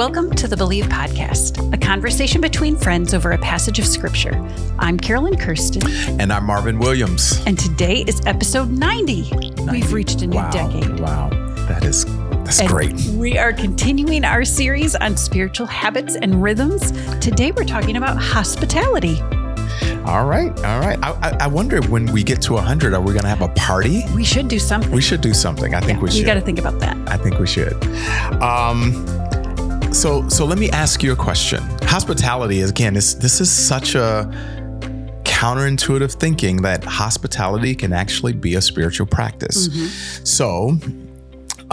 Welcome to the Believe Podcast, a conversation between friends over a passage of Scripture. I'm Carolyn Kirsten. And I'm Marvin Williams. And today is episode 90. 90. We've reached a new wow. decade. Wow. That is that's and great. We are continuing our series on spiritual habits and rhythms. Today we're talking about hospitality. All right, all right. I, I wonder when we get to 100, are we going to have a party? We should do something. We should do something. I think yeah, we should. You got to think about that. I think we should. Um, so, so let me ask you a question. Hospitality is again. This this is such a counterintuitive thinking that hospitality can actually be a spiritual practice. Mm-hmm. So,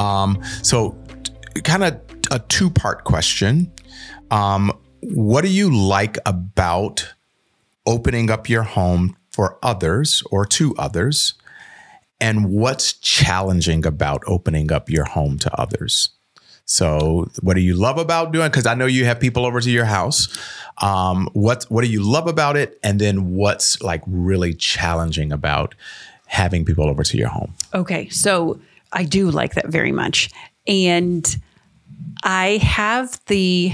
um, so kind of a two part question. Um, what do you like about opening up your home for others or to others? And what's challenging about opening up your home to others? So, what do you love about doing? Because I know you have people over to your house. Um, what What do you love about it? And then what's like really challenging about having people over to your home? Okay, so I do like that very much, and I have the.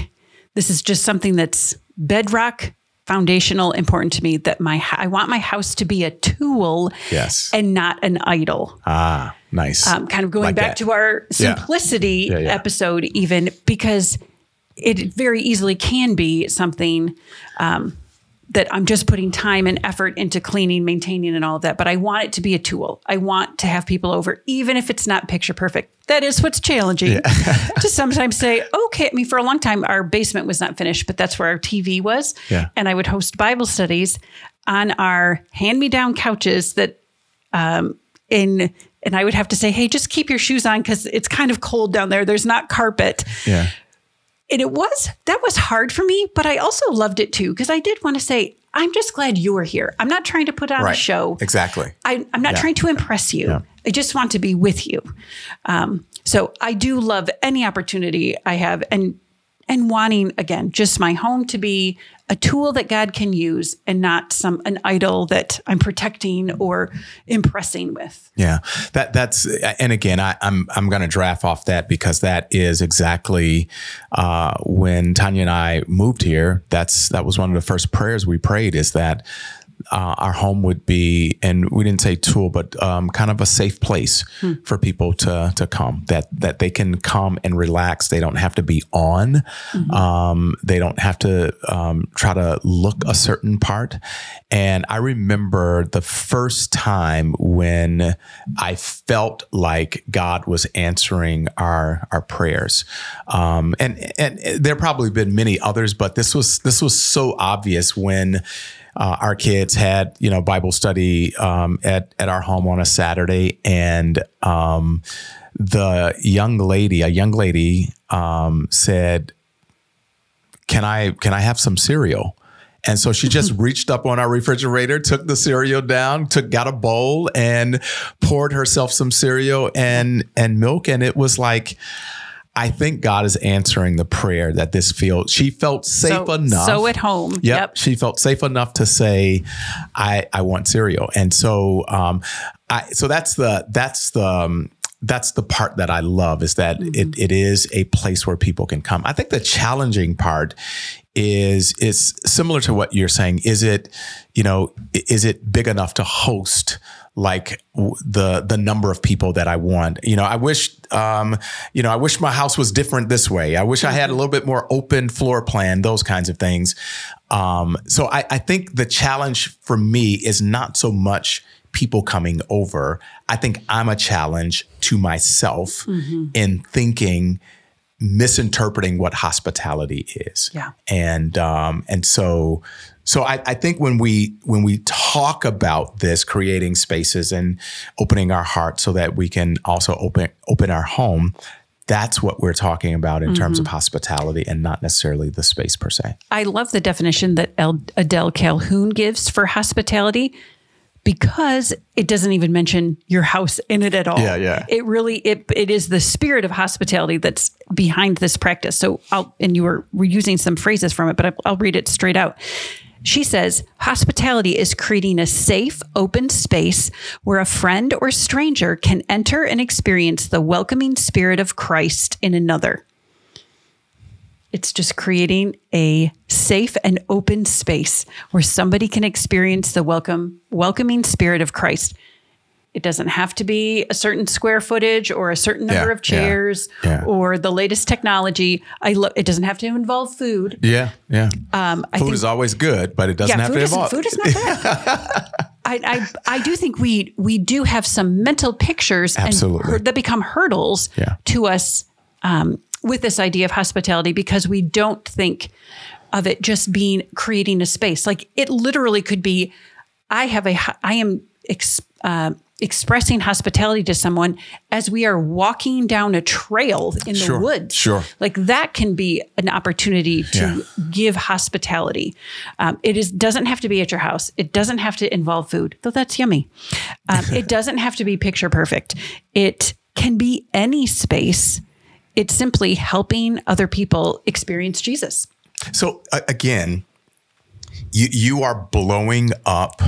This is just something that's bedrock foundational important to me that my I want my house to be a tool yes and not an idol ah nice um, kind of going like back that. to our simplicity yeah. Yeah, yeah. episode even because it very easily can be something um, that I'm just putting time and effort into cleaning, maintaining, and all of that. But I want it to be a tool. I want to have people over, even if it's not picture perfect. That is what's challenging yeah. to sometimes say, okay. I mean, for a long time, our basement was not finished, but that's where our TV was. Yeah. And I would host Bible studies on our hand me down couches that, um, in, and I would have to say, hey, just keep your shoes on because it's kind of cold down there. There's not carpet. Yeah and it was that was hard for me, but I also loved it too because I did want to say, I'm just glad you are here. I'm not trying to put on right. a show. Exactly. I, am not yeah. trying to impress you. Yeah. I just want to be with you. Um, so I do love any opportunity I have, and and wanting again just my home to be a tool that God can use and not some an idol that I'm protecting or impressing with. Yeah, that that's and again I, am I'm, I'm to draft off that because that is exactly uh, when Tanya and I moved here. That's that was one of the first prayers we prayed is that uh, our home would be, and we didn't say tool, but um, kind of a safe place hmm. for people to to come. That that they can come and relax. They don't have to be on. Mm-hmm. Um, they don't have to um, try to look a certain part. And I remember the first time when I felt like God was answering our our prayers. Um, and and there probably been many others, but this was this was so obvious when uh, our kids had you know Bible study um, at at our home on a Saturday, and um, the young lady, a young lady, um, said, "Can I can I have some cereal?" And so she just reached up on our refrigerator, took the cereal down, took got a bowl, and poured herself some cereal and and milk, and it was like I think God is answering the prayer that this feels. She felt safe so, enough. So at home. Yep, yep, She felt safe enough to say, I, I want cereal. And so, um, I, so that's the, that's the, um, that's the part that I love is that mm-hmm. it, it is a place where people can come. I think the challenging part is is similar to what you're saying. Is it, you know, is it big enough to host like the the number of people that I want. You know, I wish um, you know, I wish my house was different this way. I wish I had a little bit more open floor plan, those kinds of things. Um, so I, I think the challenge for me is not so much people coming over. I think I'm a challenge to myself mm-hmm. in thinking misinterpreting what hospitality is. Yeah. And um and so so I, I, think when we when we talk about this, creating spaces and opening our heart so that we can also open open our home, that's what we're talking about in mm-hmm. terms of mm-hmm. hospitality and not necessarily the space per se. I love the definition that Adele Calhoun gives for hospitality because it doesn't even mention your house in it at all. Yeah, yeah. It really it it is the spirit of hospitality that's behind this practice. So I'll and you were using some phrases from it, but I'll read it straight out. She says hospitality is creating a safe, open space where a friend or stranger can enter and experience the welcoming spirit of Christ in another. It's just creating a safe and open space where somebody can experience the welcome, welcoming spirit of Christ. It doesn't have to be a certain square footage or a certain number yeah, of chairs yeah, yeah. or the latest technology. I lo- it doesn't have to involve food. Yeah, yeah. Um, food think, is always good, but it doesn't have to involve. Food is not bad. I, I, I do think we we do have some mental pictures Absolutely. And that become hurdles to us um, with this idea of hospitality because we don't think of it just being creating a space. Like it literally could be, I have a, I am ex, uh, expressing hospitality to someone as we are walking down a trail in sure, the woods. Sure. Like that can be an opportunity to yeah. give hospitality. Um, it is doesn't have to be at your house. It doesn't have to involve food, though that's yummy. Um, it doesn't have to be picture perfect. It can be any space it's simply helping other people experience Jesus. So uh, again, you you are blowing up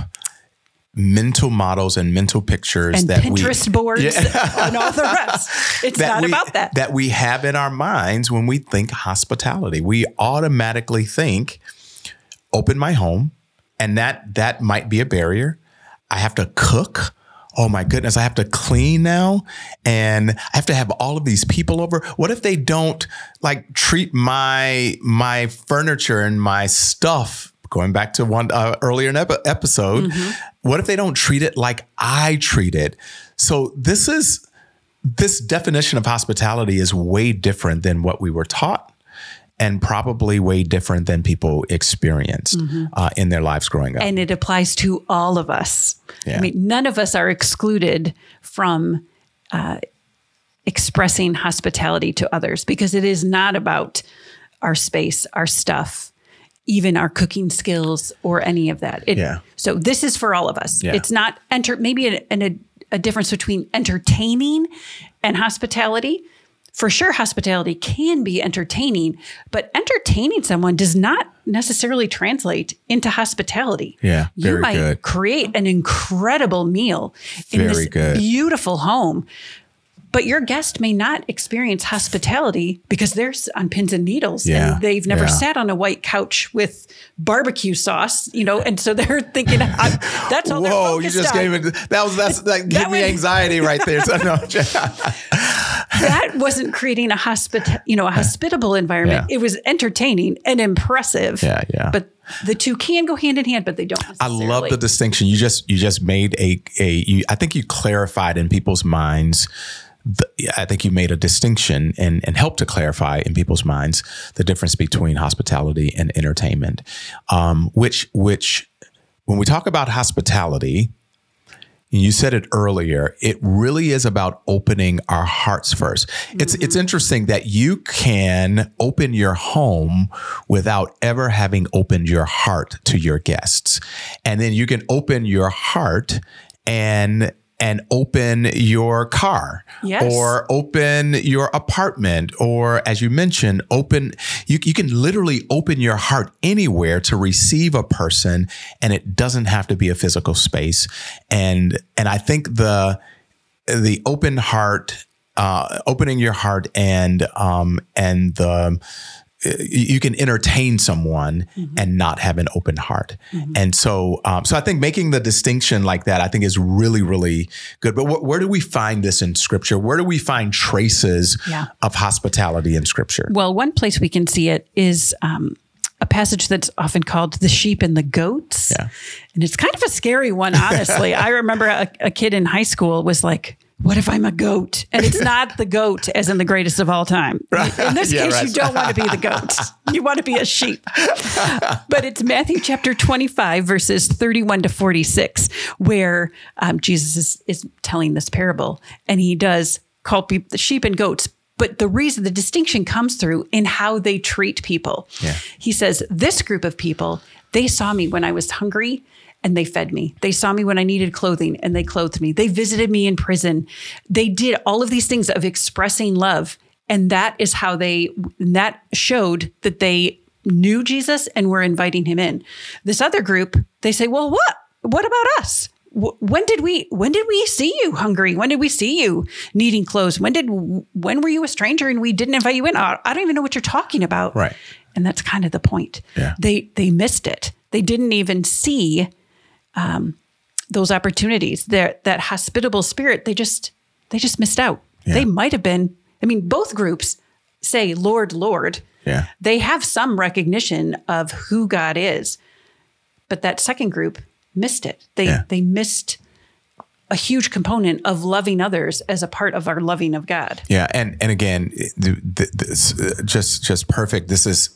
mental models and mental pictures and that Pinterest we, boards yeah. and all the rest. It's not we, about that. That we have in our minds when we think hospitality. We automatically think open my home and that that might be a barrier. I have to cook oh my goodness, I have to clean now and I have to have all of these people over. What if they don't like treat my my furniture and my stuff going back to one uh, earlier episode, mm-hmm. What if they don't treat it like I treat it? So this is this definition of hospitality is way different than what we were taught and probably way different than people experienced mm-hmm. uh, in their lives growing up. And it applies to all of us. Yeah. I mean, none of us are excluded from uh, expressing hospitality to others because it is not about our space, our stuff, even our cooking skills or any of that. It, yeah. So this is for all of us. Yeah. It's not enter maybe a, a, a difference between entertaining and hospitality for sure hospitality can be entertaining, but entertaining someone does not necessarily translate into hospitality. Yeah. You might good. create an incredible meal in very this good. beautiful home. But your guest may not experience hospitality because they're on pins and needles yeah, and they've never yeah. sat on a white couch with barbecue sauce, you know, and so they're thinking that's all. Whoa, you just on. gave me that was that's that gave me anxiety right there. So no, that wasn't creating a hospita- you know, a hospitable environment. Yeah. It was entertaining and impressive. Yeah, yeah. But the two can go hand in hand, but they don't. I love the distinction you just you just made a a. You, I think you clarified in people's minds. The, I think you made a distinction and, and helped to clarify in people's minds the difference between hospitality and entertainment, um, which which when we talk about hospitality, you said it earlier it really is about opening our hearts 1st mm-hmm. it's it's interesting that you can open your home without ever having opened your heart to your guests and then you can open your heart and and open your car yes. or open your apartment or as you mentioned open you, you can literally open your heart anywhere to receive a person and it doesn't have to be a physical space and and i think the the open heart uh, opening your heart and um and the you can entertain someone mm-hmm. and not have an open heart. Mm-hmm. And so, um, so I think making the distinction like that, I think is really, really good. But wh- where do we find this in scripture? Where do we find traces yeah. of hospitality in scripture? Well, one place we can see it is, um, a passage that's often called the sheep and the goats. Yeah. And it's kind of a scary one, honestly. I remember a, a kid in high school was like, what if I'm a goat? And it's not the goat as in the greatest of all time. In this yeah, case, right. you don't want to be the goat. You want to be a sheep. but it's Matthew chapter 25, verses 31 to 46, where um, Jesus is, is telling this parable. And he does call people the sheep and goats. But the reason the distinction comes through in how they treat people. Yeah. He says, This group of people, they saw me when I was hungry and they fed me. They saw me when I needed clothing and they clothed me. They visited me in prison. They did all of these things of expressing love. And that is how they, that showed that they knew Jesus and were inviting him in. This other group, they say, well, what? What about us? when did we when did we see you hungry when did we see you needing clothes when did when were you a stranger and we didn't invite you in i don't even know what you're talking about right and that's kind of the point yeah. they they missed it they didn't even see um, those opportunities that that hospitable spirit they just they just missed out yeah. they might have been i mean both groups say lord lord yeah they have some recognition of who god is but that second group missed it. They yeah. they missed a huge component of loving others as a part of our loving of God. Yeah, and and again, the, the, this, uh, just just perfect. This is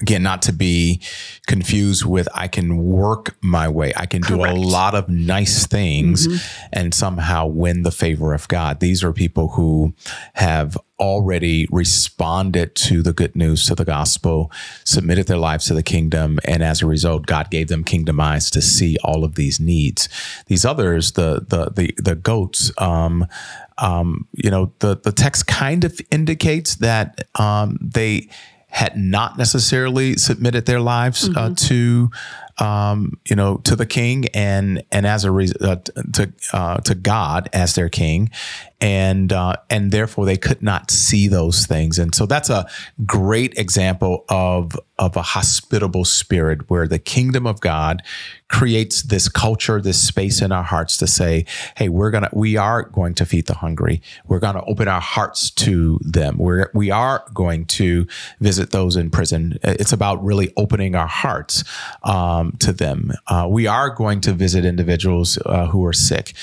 again not to be confused with i can work my way i can Correct. do a lot of nice things mm-hmm. and somehow win the favor of god these are people who have already responded to the good news to the gospel submitted their lives to the kingdom and as a result god gave them kingdom eyes to see all of these needs these others the the the, the goats um, um, you know the the text kind of indicates that um, they had not necessarily submitted their lives uh, mm-hmm. uh, to um, you know, to the king and and as a reason uh, to uh, to God as their king, and uh, and therefore they could not see those things, and so that's a great example of of a hospitable spirit where the kingdom of God creates this culture, this space in our hearts to say, hey, we're gonna we are going to feed the hungry, we're gonna open our hearts to them, we're we are going to visit those in prison. It's about really opening our hearts. Um, to them. Uh, we are going to visit individuals uh, who are sick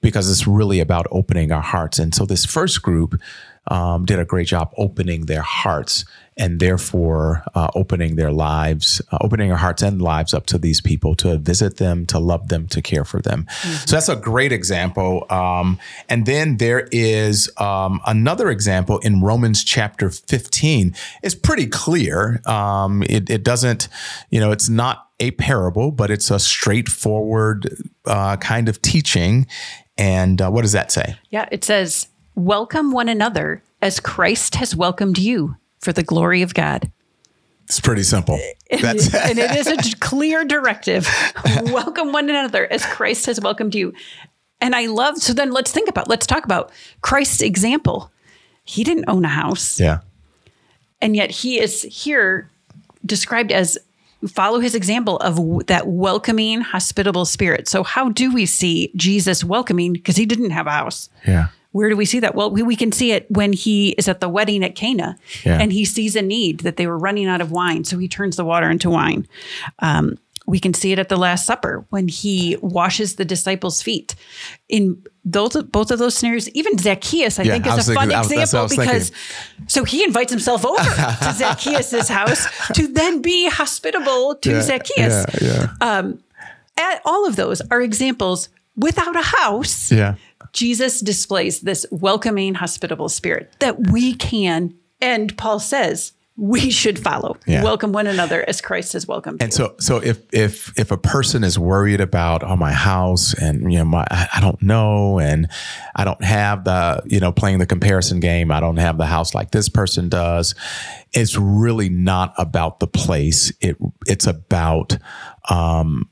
because it's really about opening our hearts. And so this first group um, did a great job opening their hearts and therefore uh, opening their lives, uh, opening our hearts and lives up to these people to visit them, to love them, to care for them. Mm-hmm. So that's a great example. Um, and then there is um, another example in Romans chapter 15. It's pretty clear. Um, it, it doesn't, you know, it's not a parable, but it's a straightforward uh, kind of teaching. And uh, what does that say? Yeah, it says, Welcome one another as Christ has welcomed you for the glory of God. It's pretty simple. That's and it is a clear directive. Welcome one another as Christ has welcomed you. And I love, so then let's think about, let's talk about Christ's example. He didn't own a house. Yeah. And yet he is here described as follow his example of w- that welcoming, hospitable spirit. So, how do we see Jesus welcoming? Because he didn't have a house. Yeah. Where do we see that? Well, we, we can see it when he is at the wedding at Cana yeah. and he sees a need that they were running out of wine. So he turns the water into wine. Um, we can see it at the Last Supper when he washes the disciples' feet. In those, both of those scenarios, even Zacchaeus, I yeah, think, is a fun example because thinking. so he invites himself over to Zacchaeus's house to then be hospitable to yeah, Zacchaeus. Yeah, um, all of those are examples without a house. Yeah. Jesus displays this welcoming, hospitable spirit that we can, and Paul says, we should follow. Yeah. Welcome one another as Christ has welcomed. And you. so, so if if if a person is worried about oh my house and you know my I don't know and I don't have the you know playing the comparison game I don't have the house like this person does, it's really not about the place. It it's about um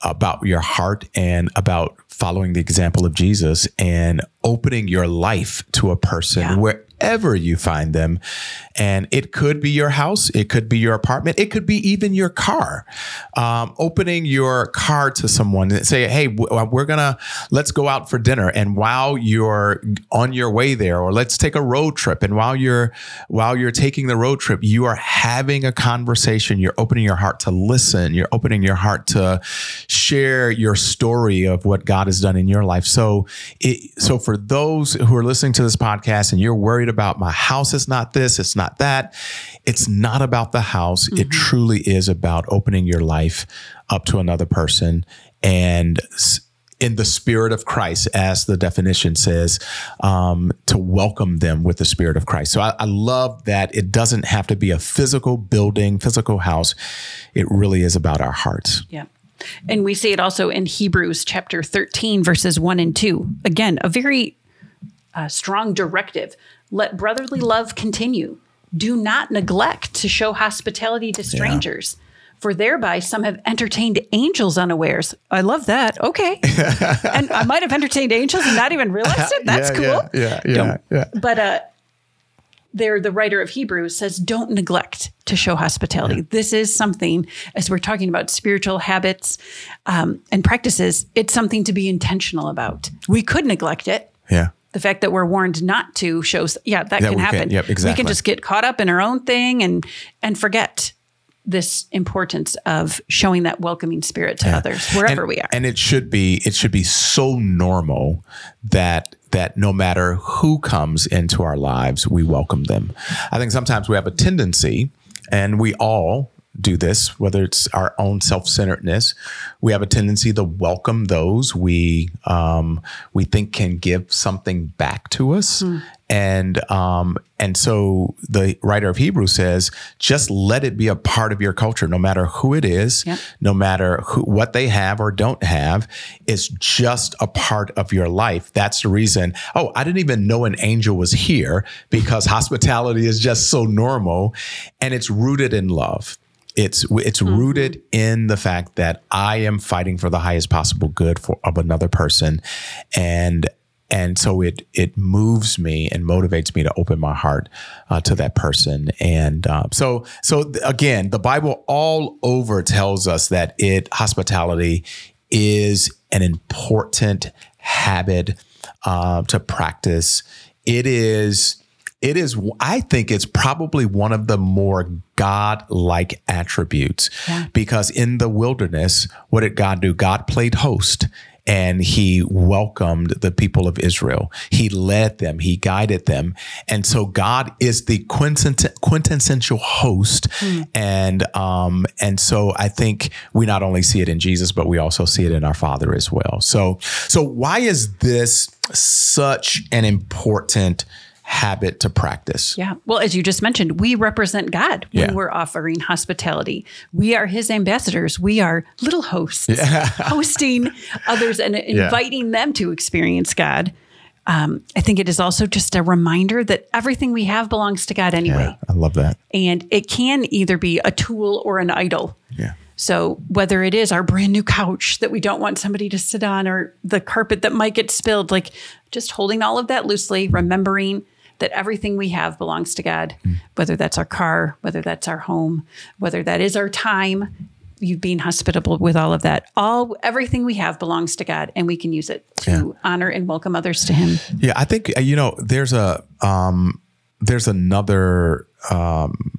about your heart and about following the example of Jesus and opening your life to a person yeah. where wherever you find them. And it could be your house, it could be your apartment, it could be even your car. Um, opening your car to someone and say, hey, uh, we're going to, let's go out for dinner. And while you're on your way there, or let's take a road trip. And while you're, while you're taking the road trip, you are having a conversation. You're opening your heart to listen. You're opening your heart to share your story of what God has done in your life. So, it, so for those who are listening to this podcast and you're worried worried about my house is not this, it's not that. It's not about the house. Mm-hmm. It truly is about opening your life up to another person and in the spirit of Christ, as the definition says, um, to welcome them with the spirit of Christ. So I, I, love that it doesn't have to be a physical building, physical house. It really is about our hearts. Yeah. And we see it also in Hebrews chapter 13, verses 1 and 2. Again, a very uh, strong directive let brotherly love continue. Do not neglect to show hospitality to strangers, yeah. For thereby some have entertained angels unawares. I love that. Okay. and I might have entertained angels and not even realized it. That's yeah, cool. Yeah, yeah, yeah, yeah. But uh, there, the writer of Hebrews says, don't neglect to show hospitality. Yeah. This is something, as we're talking about spiritual habits um, and practices, it's something to be intentional about. We could neglect it. Yeah the fact that we're warned not to shows yeah that yeah, can happen can. Yep, exactly. we can just get caught up in our own thing and and forget this importance of showing that welcoming spirit to yeah. others wherever and, we are and it should be it should be so normal that that no matter who comes into our lives we welcome them i think sometimes we have a tendency and we all do this, whether it's our own self-centeredness. We have a tendency to welcome those we um, we think can give something back to us, mm. and um, and so the writer of Hebrews says, just let it be a part of your culture, no matter who it is, yep. no matter who, what they have or don't have. It's just a part of your life. That's the reason. Oh, I didn't even know an angel was here because hospitality is just so normal, and it's rooted in love. It's it's mm-hmm. rooted in the fact that I am fighting for the highest possible good for of another person, and and so it it moves me and motivates me to open my heart uh, to that person. And uh, so so again the bible all over tells us that it hospitality is an important habit uh, to practice. It is it is i think it's probably one of the more god-like attributes yeah. because in the wilderness what did god do god played host and he welcomed the people of Israel. He led them, he guided them. And so God is the quintessential host. Mm. And um, and so I think we not only see it in Jesus, but we also see it in our Father as well. So so why is this such an important habit to practice. Yeah. Well, as you just mentioned, we represent God when yeah. we're offering hospitality. We are his ambassadors. We are little hosts yeah. hosting others and inviting yeah. them to experience God. Um, I think it is also just a reminder that everything we have belongs to God anyway. I love that. And it can either be a tool or an idol. Yeah. So whether it is our brand new couch that we don't want somebody to sit on or the carpet that might get spilled, like just holding all of that loosely, remembering that everything we have belongs to God, mm. whether that's our car, whether that's our home, whether that is our time. You've been hospitable with all of that. All everything we have belongs to God, and we can use it to yeah. honor and welcome others to Him. Yeah, I think uh, you know. There's a um, there's another um,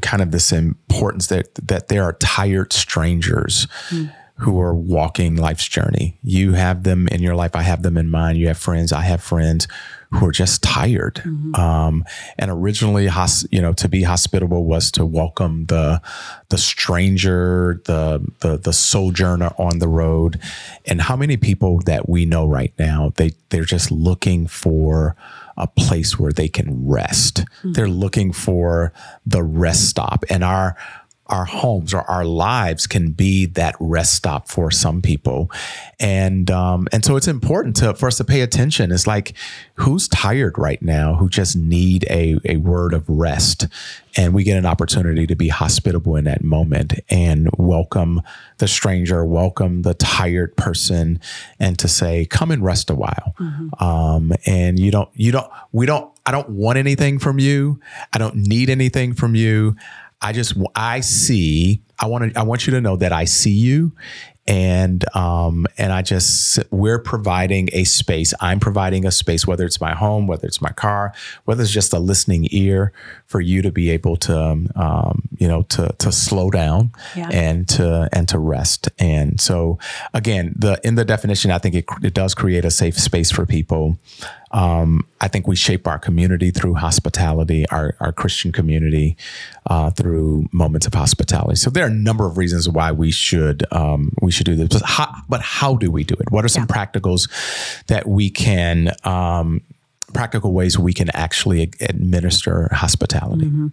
kind of this importance that that there are tired strangers. Mm who are walking life's journey. You have them in your life. I have them in mine. You have friends. I have friends who are just tired. Mm-hmm. Um, and originally, you know, to be hospitable was to welcome the the stranger, the the the sojourner on the road. And how many people that we know right now they they're just looking for a place where they can rest. Mm-hmm. They're looking for the rest stop. And our our homes or our lives can be that rest stop for some people, and um, and so it's important to for us to pay attention. It's like who's tired right now, who just need a a word of rest, and we get an opportunity to be hospitable in that moment and welcome the stranger, welcome the tired person, and to say, "Come and rest a while." Mm-hmm. Um, and you don't, you don't, we don't. I don't want anything from you. I don't need anything from you. I just I see I want to I want you to know that I see you and um and I just we're providing a space. I'm providing a space whether it's my home, whether it's my car, whether it's just a listening ear for you to be able to um you know to to slow down yeah. and to and to rest. And so again, the in the definition I think it it does create a safe space for people um, I think we shape our community through hospitality, our, our Christian community uh, through moments of hospitality. So there are a number of reasons why we should um, we should do this. But how, but how do we do it? What are some yeah. practicals that we can um, practical ways we can actually administer hospitality. Mm-hmm.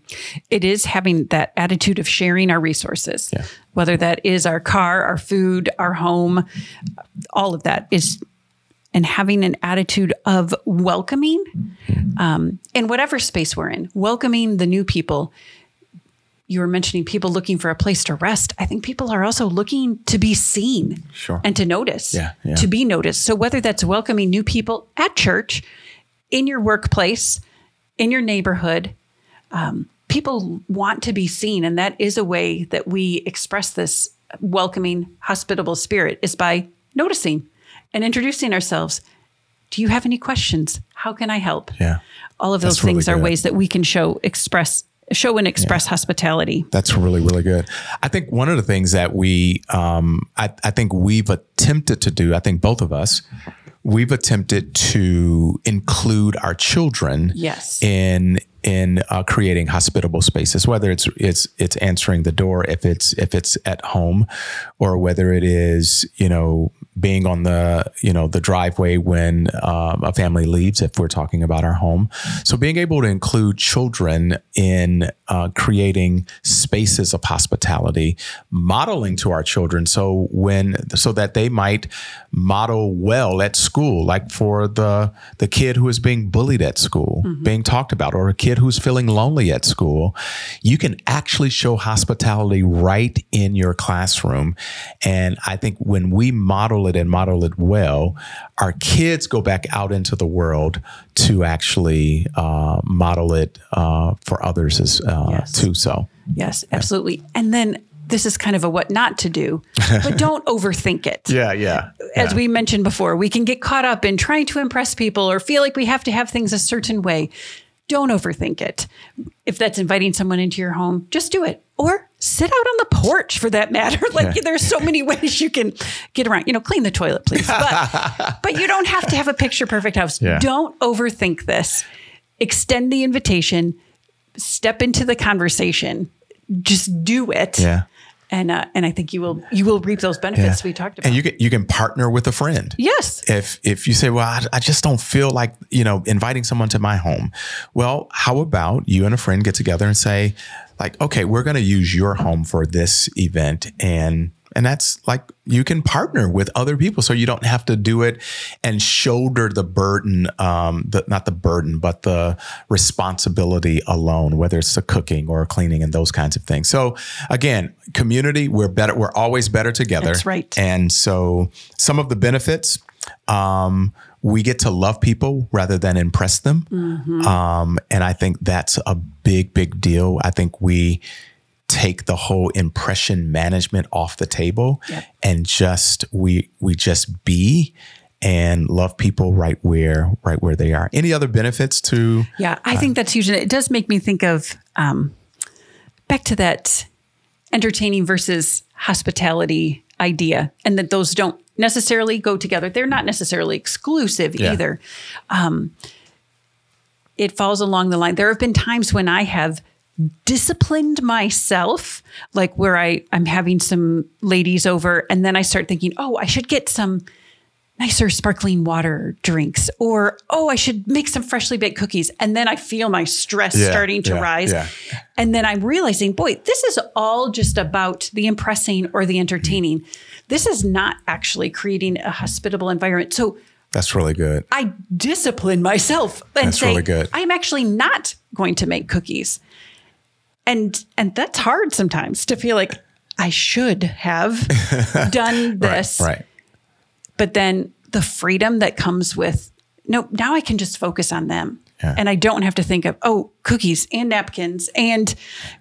It is having that attitude of sharing our resources, yeah. whether that is our car, our food, our home, all of that is and having an attitude of welcoming um, in whatever space we're in, welcoming the new people. you were mentioning people looking for a place to rest. I think people are also looking to be seen sure. and to notice, yeah, yeah. to be noticed. So whether that's welcoming new people at church, in your workplace, in your neighborhood, um, people want to be seen, and that is a way that we express this welcoming, hospitable spirit is by noticing and introducing ourselves. Do you have any questions? How can I help? Yeah. All of those things are ways that we can show express show and express yeah. hospitality. That's really, really good. I think one of the things that we, um, I, I think we've attempted to do, I think both of us, we've attempted to include our children yes. in in uh, creating hospitable spaces whether it's it's it's answering the door if it's if it's at home or whether it is you know being on the you know the driveway when um, a family leaves if we're talking about our home. So being able to include children in uh, creating spaces of hospitality modeling to our children. So when so that they might model well at school like for the the kid who is being bullied at school mm-hmm. being talked about or a kid who's feeling lonely at school you can actually show hospitality right in your classroom. And i think when we model it and model it well, our kids go back out into the world to actually uh, model it uh, for others as uh, yes. too. So yes, absolutely. And then this is kind of a what not to do, but don't overthink it. Yeah, yeah, yeah. As we mentioned before, we can get caught up in trying to impress people or feel like we have to have things a certain way. Don't overthink it. If that's inviting someone into your home, just do it. Or sit out on the porch for that matter. Like yeah. there's so many ways you can get around. You know, clean the toilet, please. But, but you don't have to have a picture perfect house. Yeah. Don't overthink this. Extend the invitation, step into the conversation, just do it. Yeah and uh, and I think you will you will reap those benefits yeah. we talked about. And you can you can partner with a friend. Yes. If if you say, well, I, I, just don't feel like you know inviting someone to my home. Well, how about you and a friend get together and say, like, okay, we're going to use your home for this event, and and that's like you can partner with other people so you don't have to do it and shoulder the burden, um, the, not the burden, but the responsibility alone, whether it's the cooking or cleaning and those kinds of things. So again, community, we're better, we're always better together. That's right. And so some of the benefits, um, we get to love people rather than impress them. Mm-hmm. Um, and I think that's a big, big deal. I think we, take the whole impression management off the table yep. and just we we just be and love people right where right where they are. Any other benefits to? Yeah, I uh, think that's huge, and it does make me think of um, back to that entertaining versus hospitality idea, and that those don't necessarily go together. They're not necessarily exclusive yeah. either. Um, it falls along the line. There have been times when I have disciplined myself like where I I'm having some ladies over and then I start thinking, "Oh, I should get some nicer sparkling water drinks or oh, I should make some freshly baked cookies." And then I feel my stress yeah, starting to yeah, rise. Yeah. And then I'm realizing, "Boy, this is all just about the impressing or the entertaining. This is not actually creating a hospitable environment." So that's really good. I discipline myself and That's say, really good. I'm actually not going to make cookies and and that's hard sometimes to feel like I should have done this. Right, right. But then the freedom that comes with no, now I can just focus on them. Yeah. And I don't have to think of, oh, cookies and napkins and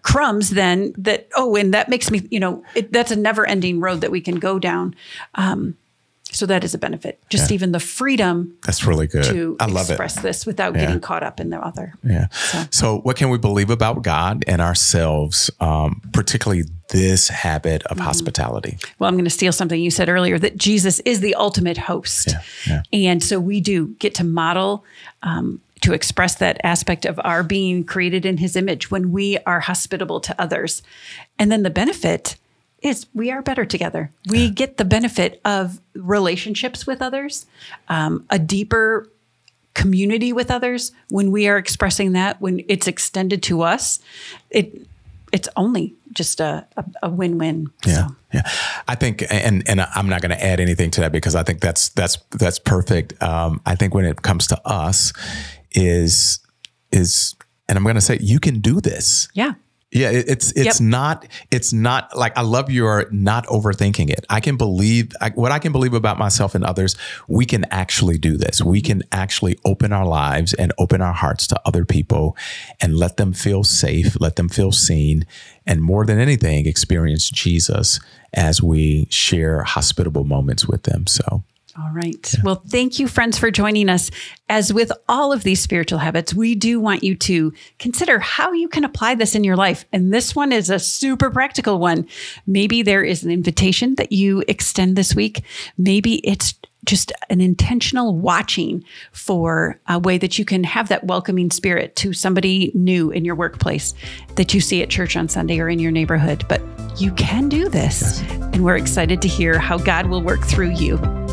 crumbs, then that, oh, and that makes me, you know, it, that's a never ending road that we can go down. Um, so that is a benefit. Just yeah. even the freedom. That's really good. To I love express it. this without yeah. getting caught up in the other. Yeah. So. so. what can we believe about God and ourselves, um, particularly this habit of mm-hmm. hospitality? Well, I'm going to steal something you said earlier that Jesus is the ultimate host, yeah. and so we do get to model. Um, to express that aspect of our being created in his image when we are hospitable to others. And then the benefit is we are better together. We get the benefit of relationships with others, um, a deeper community with others when we are expressing that when it's extended to us it it's only just a, a, a win-win yeah so. yeah i think and and i'm not going to add anything to that because i think that's that's that's perfect um, i think when it comes to us is is and i'm going to say you can do this yeah Yeah, it's it's yep. not it's not like I love your not overthinking it. I can believe I, what I can believe about myself and others. We can actually do this. We can actually open our lives and open our hearts to other people and let them feel safe, let them feel seen, and more than anything, experience Jesus as we share hospitable moments with them. So all right. Yeah. Well, thank you, friends, for joining us. As with all of these spiritual habits, we do want you to consider how you can apply this in your life. And this one is a super practical one. Maybe there is an invitation that you extend this week. Maybe it's just an intentional watching for a way that you can have that welcoming spirit to somebody new in your workplace that you see at church on Sunday or in your neighborhood. But you can do this. And we're excited to hear how God will work through you